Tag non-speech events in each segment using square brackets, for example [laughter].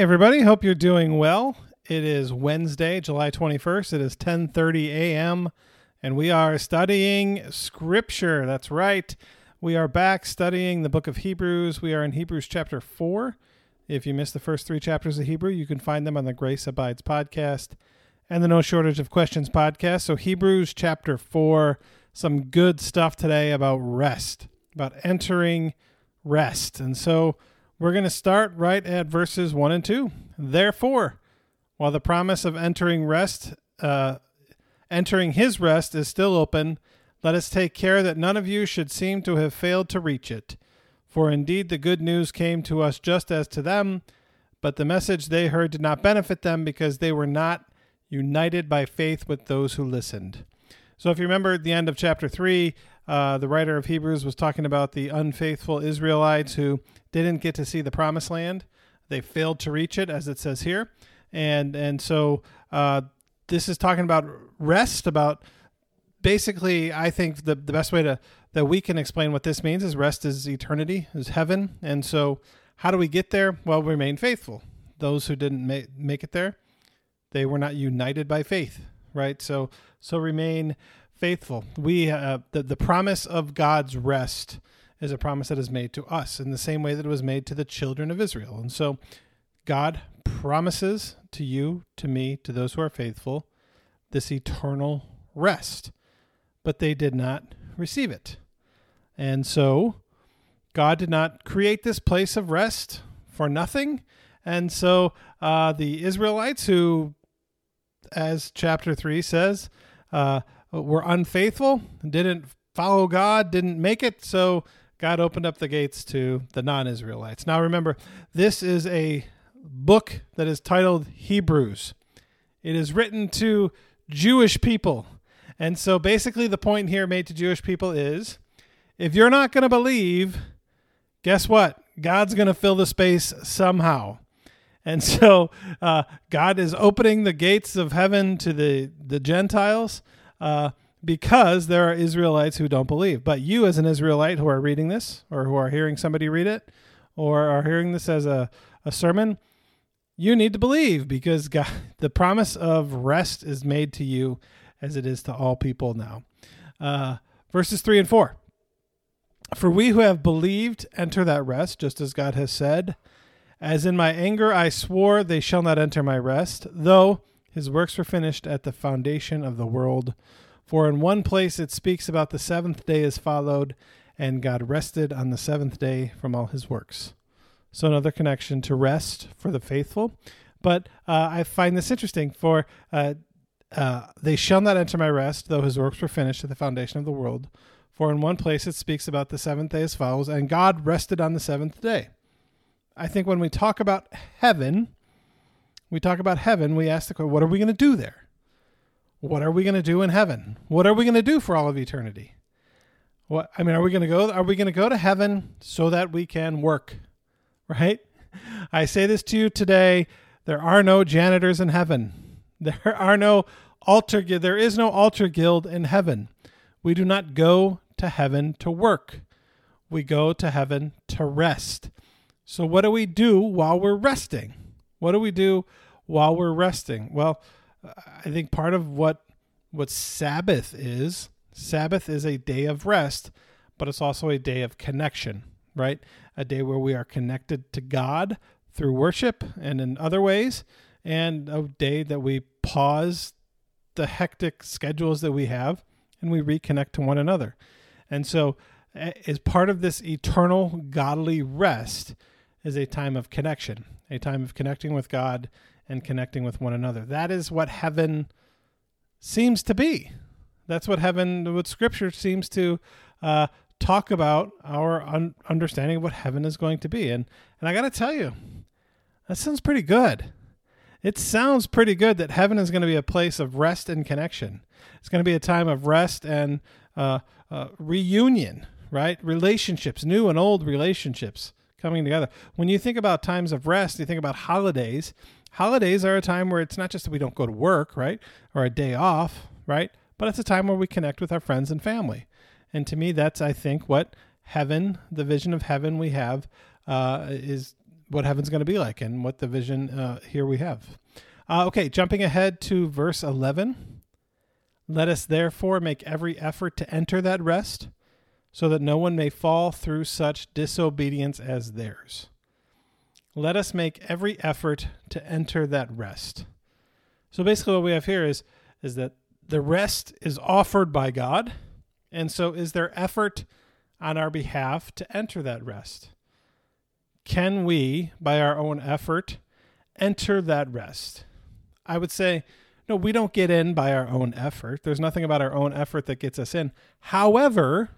everybody. Hope you're doing well. It is Wednesday, July 21st. It is 10:30 a.m. and we are studying scripture. That's right. We are back studying the book of Hebrews. We are in Hebrews chapter 4. If you missed the first 3 chapters of Hebrew, you can find them on the Grace Abides podcast and the No Shortage of Questions podcast. So Hebrews chapter 4, some good stuff today about rest, about entering rest. And so we're going to start right at verses 1 and 2. Therefore, while the promise of entering rest, uh, entering his rest is still open, let us take care that none of you should seem to have failed to reach it. For indeed the good news came to us just as to them, but the message they heard did not benefit them because they were not united by faith with those who listened. So if you remember at the end of chapter 3, uh, the writer of Hebrews was talking about the unfaithful Israelites who didn't get to see the promised land. They failed to reach it, as it says here. And, and so uh, this is talking about rest, about basically, I think the, the best way to that we can explain what this means is rest is eternity, is heaven. And so, how do we get there? Well, remain faithful. Those who didn't ma- make it there, they were not united by faith, right? So, so remain faithful. We uh, the the promise of God's rest is a promise that is made to us in the same way that it was made to the children of Israel. And so God promises to you, to me, to those who are faithful, this eternal rest. But they did not receive it. And so God did not create this place of rest for nothing. And so uh, the Israelites, who, as chapter 3 says, uh, were unfaithful, didn't follow God, didn't make it. So God opened up the gates to the non Israelites. Now remember, this is a book that is titled Hebrews. It is written to Jewish people. And so basically, the point here made to Jewish people is if you're not going to believe, guess what? God's going to fill the space somehow. And so uh, God is opening the gates of heaven to the, the Gentiles. Uh, because there are Israelites who don't believe. But you, as an Israelite who are reading this, or who are hearing somebody read it, or are hearing this as a, a sermon, you need to believe because [laughs] God, the promise of rest is made to you as it is to all people now. Uh, verses 3 and 4. For we who have believed enter that rest, just as God has said. As in my anger I swore, they shall not enter my rest, though his works were finished at the foundation of the world. For in one place it speaks about the seventh day is followed, and God rested on the seventh day from all his works. So another connection to rest for the faithful. But uh, I find this interesting. For uh, uh, they shall not enter my rest, though his works were finished at the foundation of the world. For in one place it speaks about the seventh day as follows, and God rested on the seventh day. I think when we talk about heaven, we talk about heaven, we ask the question, what are we going to do there? what are we going to do in heaven? What are we going to do for all of eternity? What I mean, are we going to go are we going to go to heaven so that we can work? [laughs] Right? I say this to you today, there are no janitors in heaven. [laughs] There are no altar there is no altar guild in heaven. We do not go to heaven to work. We go to heaven to rest. So what do we do while we're resting? What do we do while we're resting? Well, I think part of what what Sabbath is, Sabbath is a day of rest, but it's also a day of connection, right? A day where we are connected to God through worship and in other ways, and a day that we pause the hectic schedules that we have and we reconnect to one another. And so, eh, as part of this eternal godly rest, is a time of connection, a time of connecting with God and connecting with one another. That is what heaven seems to be. That's what heaven, what Scripture seems to uh, talk about our un- understanding of what heaven is going to be. And and I got to tell you, that sounds pretty good. It sounds pretty good that heaven is going to be a place of rest and connection. It's going to be a time of rest and uh, uh, reunion, right? Relationships, new and old relationships coming together. When you think about times of rest, you think about holidays holidays are a time where it's not just that we don't go to work, right? Or a day off, right? But it's a time where we connect with our friends and family. And to me, that's, I think, what heaven, the vision of heaven we have, uh, is what heaven's going to be like and what the vision uh, here we have. Uh, okay, jumping ahead to verse 11. Let us therefore make every effort to enter that rest, so that no one may fall through such disobedience as theirs. Let us make every effort to enter that rest. So basically, what we have here is is that the rest is offered by God, and so is there effort on our behalf to enter that rest? Can we, by our own effort, enter that rest? I would say, no, we don't get in by our own effort. There's nothing about our own effort that gets us in. However,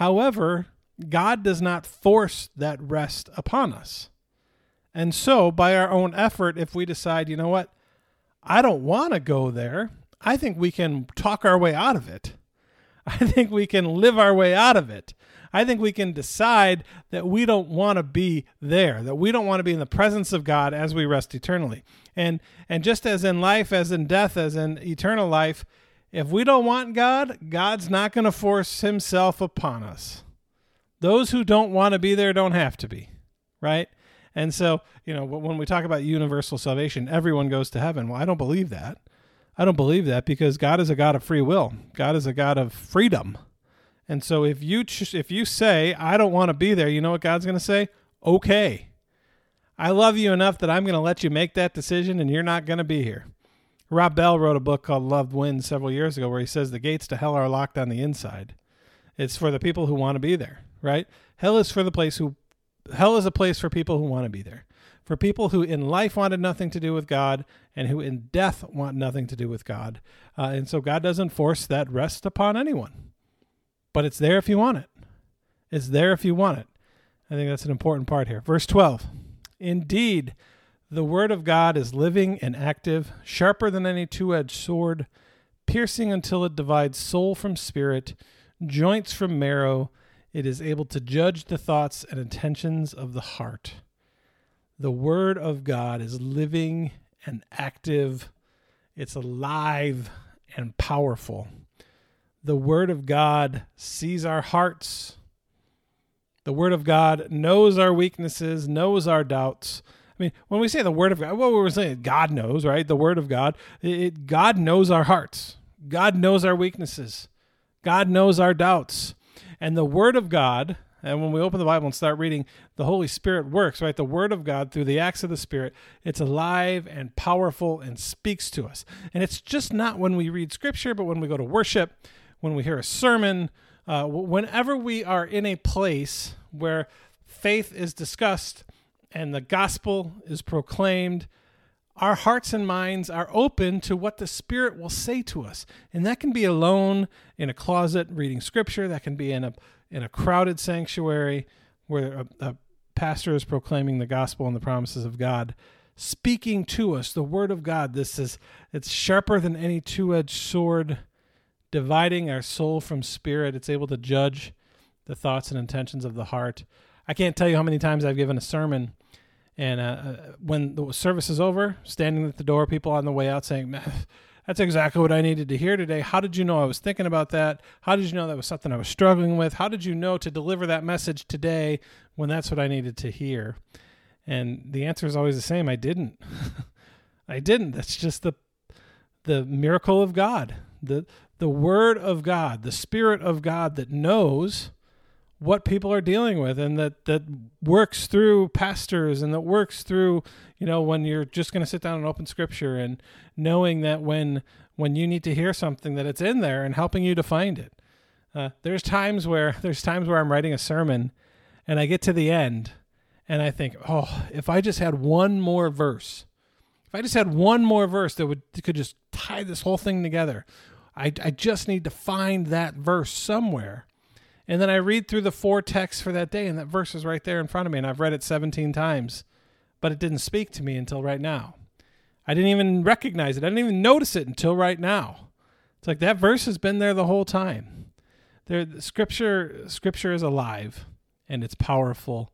however, God does not force that rest upon us. And so, by our own effort, if we decide, you know what, I don't want to go there, I think we can talk our way out of it. [laughs] I think we can live our way out of it. I think we can decide that we don't want to be there, that we don't want to be in the presence of God as we rest eternally. And and just as in life, as in death, as in eternal life, if we don't want God, God's not going to force himself upon us. Those who don't want to be there don't have to be, right? And so, you know, when we talk about universal salvation, everyone goes to heaven. Well, I don't believe that. I don't believe that because God is a God of free will. God is a God of freedom. And so if you ch- if you say I don't want to be there, you know what God's going to say? Okay. I love you enough that I'm going to let you make that decision and you're not going to be here. Rob Bell wrote a book called Love Wins several years ago where he says the gates to hell are locked on the inside. It's for the people who want to be there, right? Hell is for the place who hell is a place for people who want to be there for people who in life wanted nothing to do with God and who in death want nothing to do with God. Uh, and so God doesn't force that rest upon anyone, but it's there if you want it. It's there if you want it. I think that's an important part here. Verse 12 Indeed, the word of God is living and active, sharper than any two edged sword, piercing until it divides soul from spirit, joints from marrow. It is able to judge the thoughts and intentions of the heart the Word of God is living and active, it's alive and powerful. The Word of God sees our hearts. The Word of God knows our weaknesses, knows our doubts. I mean, when we say the Word of God, what we're saying, God knows, right? The Word of God, it, God knows our hearts. God knows our weaknesses. God knows our doubts. And the Word of God, and when we open the Bible and start reading, the Holy Spirit works, right? The Word of God through the acts of the Spirit, it's alive and powerful and speaks to us. And it's just not when we read Scripture, but when we go to worship, when we hear a sermon, uh, whenever we are in a place where faith is discussed and the gospel is proclaimed, our hearts and minds are open to what the Spirit will say to us. And that can be alone in a closet reading Scripture, that can be in a in a crowded sanctuary where a, a pastor is proclaiming the gospel and the promises of God, speaking to us the word of God. This is it's sharper than any two-edged sword, dividing our soul from spirit. It's able to judge the thoughts and intentions of the heart. I can't tell you how many times I've given a sermon and uh, uh when the service is over, standing at the door, people on the way out saying, [laughs] that's exactly what I needed to hear today. How did you know I was thinking about that? How did you know that was something I was struggling with? How did you know to deliver that message today when that's what I needed to hear? And the answer is always the same. I didn't. [laughs] I didn't. That's just the the miracle of God. The the word of God, the spirit of God that knows what people are dealing with and that that works through pastors and that works through you know when you're just going to sit down and open scripture and knowing that when when you need to hear something that it's in there and helping you to find it. Uh, there's times where [laughs] there's times where i'm writing a sermon and i get to the end and i think oh if i just had one more verse if i just had one more verse that would could just tie this whole thing together i, I just need to find that verse somewhere and then I read through the four texts for that day, and that verse is right there in front of me, and I've read it 17 times, but it didn't speak to me until right now. I didn't even recognize it. I didn't even notice it until right now. It's like that verse has been there the whole time. There, scripture, scripture is alive, and it's powerful,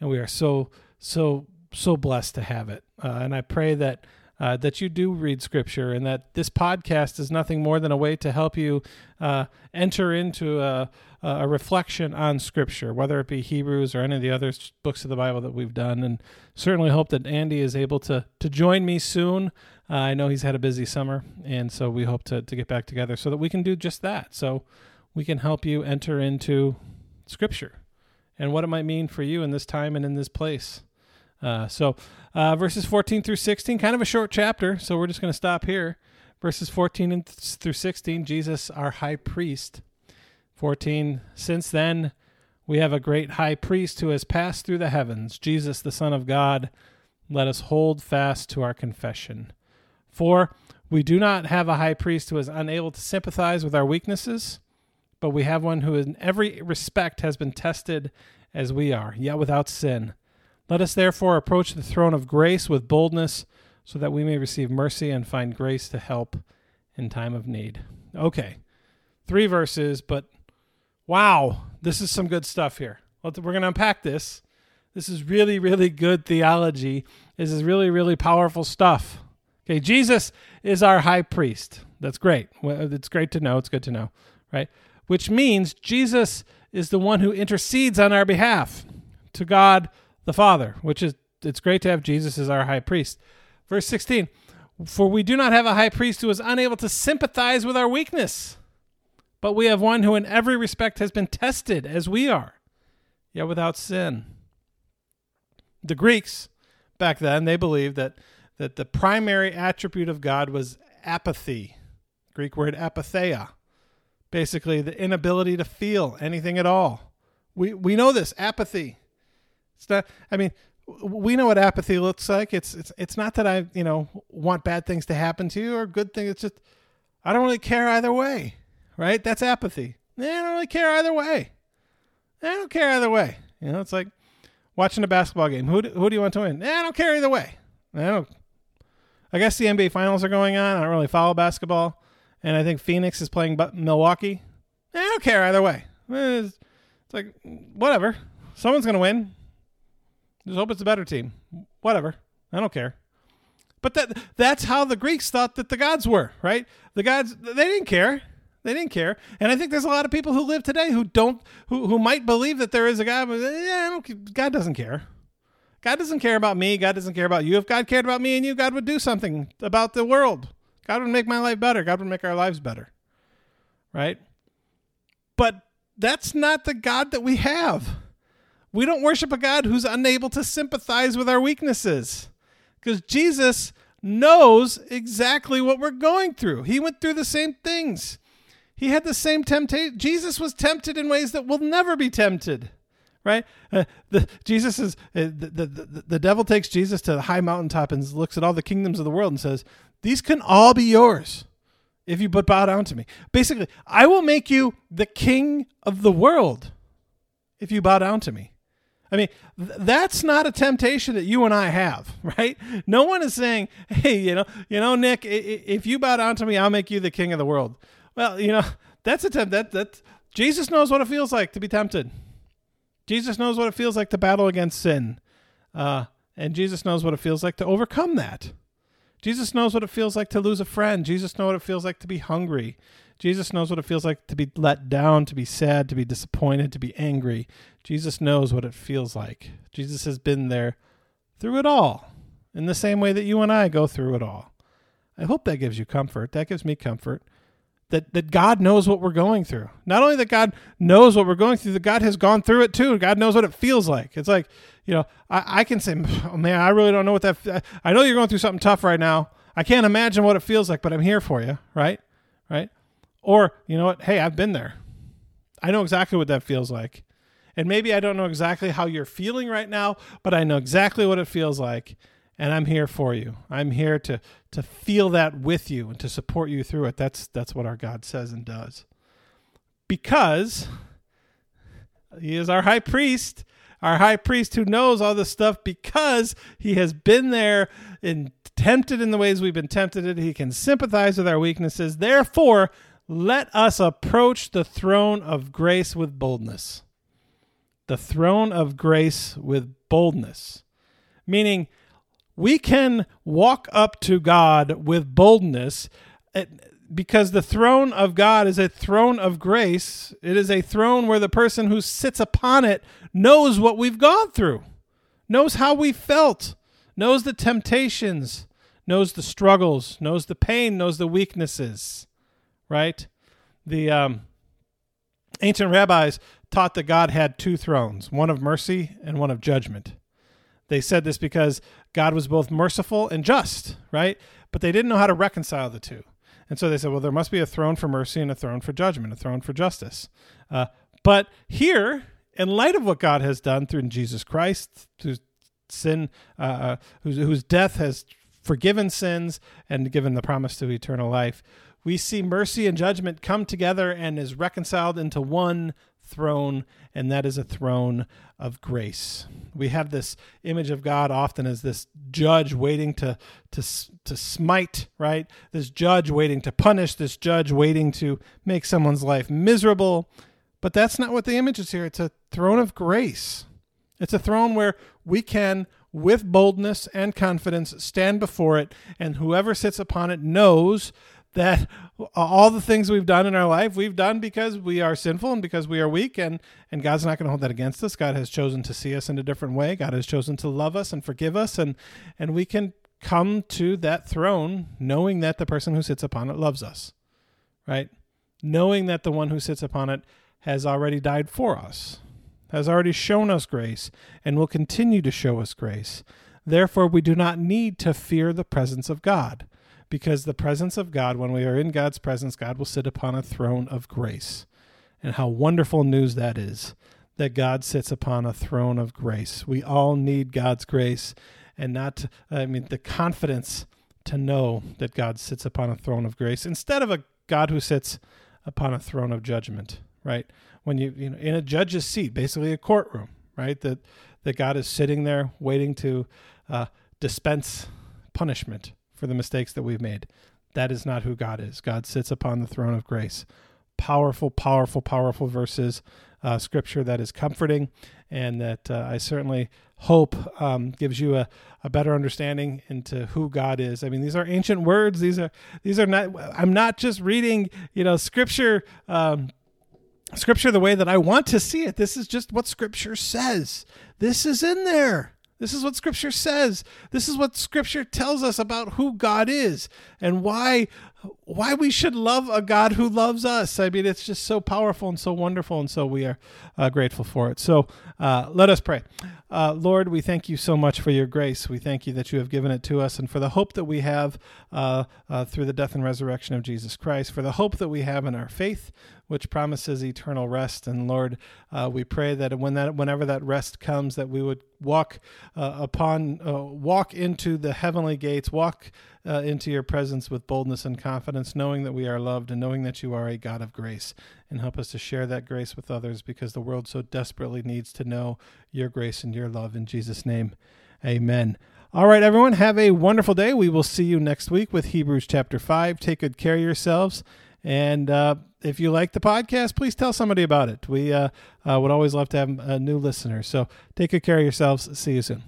and we are so, so, so blessed to have it. Uh, and I pray that uh, that you do read Scripture, and that this podcast is nothing more than a way to help you uh, enter into a, a reflection on Scripture, whether it be Hebrews or any of the other books of the Bible that we've done. And certainly hope that Andy is able to to join me soon. Uh, I know he's had a busy summer, and so we hope to to get back together so that we can do just that. So we can help you enter into Scripture and what it might mean for you in this time and in this place. Uh, so, uh, verses 14 through 16, kind of a short chapter, so we're just going to stop here. Verses 14 through 16, Jesus, our high priest. 14, since then we have a great high priest who has passed through the heavens, Jesus, the Son of God. Let us hold fast to our confession. For we do not have a high priest who is unable to sympathize with our weaknesses, but we have one who in every respect has been tested as we are, yet without sin. Let us therefore approach the throne of grace with boldness so that we may receive mercy and find grace to help in time of need. Okay, three verses, but wow, this is some good stuff here. We're going to unpack this. This is really, really good theology. This is really, really powerful stuff. Okay, Jesus is our high priest. That's great. It's great to know. It's good to know, right? Which means Jesus is the one who intercedes on our behalf to God the Father, which is it's great to have Jesus as our high priest. Verse 16, for we do not have a high priest who is unable to sympathize with our weakness, but we have one who in every respect has been tested as we are, yet without sin. The Greeks back then, they believed that that the primary attribute of God was apathy. Greek word apatheia. Basically the inability to feel anything at all. We we know this, apathy. It's not. I mean, we know what apathy looks like. It's it's it's not that I you know want bad things to happen to you or good things. It's just I don't really care either way. Right? That's apathy. I don't really care either way. I don't care either way. You know, it's like watching a basketball game. Who do, who do you want to win? I don't care either way. I don't. I guess the NBA finals are going on. I don't really follow basketball, and I think Phoenix is playing Milwaukee. I don't care either way. It's, it's like whatever. Someone's gonna win. Just hope it's a better team. Whatever. I don't care. But that that's how the Greeks thought that the gods were, right? The gods they didn't care. They didn't care. And I think there's a lot of people who live today who don't who who might believe that there is a God, but yeah, God doesn't care. God doesn't care about me. God doesn't care about you. If God cared about me and you, God would do something about the world. God would make my life better. God would make our lives better. Right? But that's not the God that we have. We don't worship a God who's unable to sympathize with our weaknesses because Jesus knows exactly what we're going through. He went through the same things. He had the same temptation. Jesus was tempted in ways that will never be tempted. Right? Uh, the Jesus is uh, the, the, the the devil takes Jesus to the high mountaintop and looks at all the kingdoms of the world and says, "These can all be yours if you but bow down to me." Basically, I will make you the king of the world if you bow down to me. I mean, th- that's not a temptation that you and I have, [laughs] right? No one is saying, "Hey, you know, you know, Nick, I- if you bow down to me, I'll make you the king of the world." Well, you know, [laughs] that's a temp- that that Jesus knows what it feels like to be tempted. Jesus knows what it feels like to battle against sin, uh, and Jesus knows what it feels like to overcome that. Jesus knows what it feels like to lose a friend. Jesus knows what it feels like to be hungry. Jesus knows what it feels like to be let down, to be sad, to be disappointed, to be angry. Jesus knows what it feels like. Jesus has been there through it all in the same way that you and I go through it all. I hope that gives you comfort. That gives me comfort. That, that God knows what we're going through. Not only that God knows what we're going through, that God has gone through it too. God knows what it feels like. It's like, you know, I, I can say, oh, man, I really don't know what that. I know you're going through something tough right now. I can't imagine what it feels like, but I'm here for you, right? Right? Or, you know what? Hey, I've been there. I know exactly what that feels like. And maybe I don't know exactly how you're feeling right now, but I know exactly what it feels like. And I'm here for you. I'm here to to feel that with you and to support you through it. That's that's what our God says and does. Because he is our high priest, our high priest who knows all this stuff because he has been there and tempted in the ways we've been tempted. He can sympathize with our weaknesses. Therefore, let us approach the throne of grace with boldness. The throne of grace with boldness. Meaning, we can walk up to God with boldness eh, because the throne of God is a throne of grace. It is a throne where the person who sits upon it knows what we've gone through, knows how we felt, knows the temptations, knows the struggles, knows the pain, knows the weaknesses, right? The um, ancient rabbis taught that God had two thrones, one of mercy and one of judgment. They said this because God was both merciful and just, right? But they didn't know how to reconcile the two. And so they said, well, there must be a throne for mercy and a throne for judgment, a throne for justice. Uh, but here, in light of what God has done through Jesus Christ, through sin, uh, uh, whose, whose death has forgiven sins and given the promise to eternal life, we see mercy and judgment come together and is reconciled into one throne, and that is a throne of grace. We have this image of God often as this judge waiting to to to smite, right? This judge waiting to punish, this judge waiting to make someone's life miserable. But that's not what the image is here. It's a throne of grace. It's a throne where we can with boldness and confidence stand before it and whoever sits upon it knows that all the things we've done in our life we've done because we are sinful and because we are weak and and God's not going to hold that against us. God has chosen to see us in a different way. God has chosen to love us and forgive us and and we can come to that throne knowing that the person who sits upon it loves us. Right? Knowing that the one who sits upon it has already died for us. Has already shown us grace and will continue to show us grace. Therefore we do not need to fear the presence of God because the presence of God, when we are in God's presence, God will sit upon a throne of grace. And how wonderful news that is that God sits upon a throne of grace. We all need God's grace and not, I mean, the confidence to know that God sits upon a throne of grace instead of a God who sits upon a throne of judgment, right? When you, you know, in a judge's seat, basically a courtroom, right? That, that God is sitting there waiting to uh, dispense punishment for the mistakes that we've made. That is not who God is. God sits upon the throne of grace. Powerful, powerful, powerful verses, uh, scripture that is comforting, and that uh, I certainly hope um, gives you a, a better understanding into who God is. I mean, these are ancient words. These are these are not. I'm not just reading, you know, scripture. Um, scripture the way that I want to see it. This is just what scripture says. This is in there. This is what Scripture says. This is what Scripture tells us about who God is and why why we should love a God who loves us. I mean, it's just so powerful and so wonderful, and so we are uh, grateful for it. So uh, let us pray. Uh, Lord, we thank you so much for your grace. We thank you that you have given it to us, and for the hope that we have uh, uh, through the death and resurrection of Jesus Christ, for the hope that we have in our faith which promises eternal rest. And Lord, uh, we pray that when that whenever that rest comes, that we would walk uh, upon, uh, walk into the heavenly gates, walk uh, into your presence with boldness and confidence, knowing that we are loved and knowing that you are a God of grace. And help us to share that grace with others because the world so desperately needs to know your grace and your love. In Jesus' name, amen. All right, everyone, have a wonderful day. We will see you next week with Hebrews chapter 5. Take good care of yourselves. And uh, if you like the podcast, please tell somebody about it. We uh, uh, would always love to have a new listener. So take good care of yourselves. See you soon.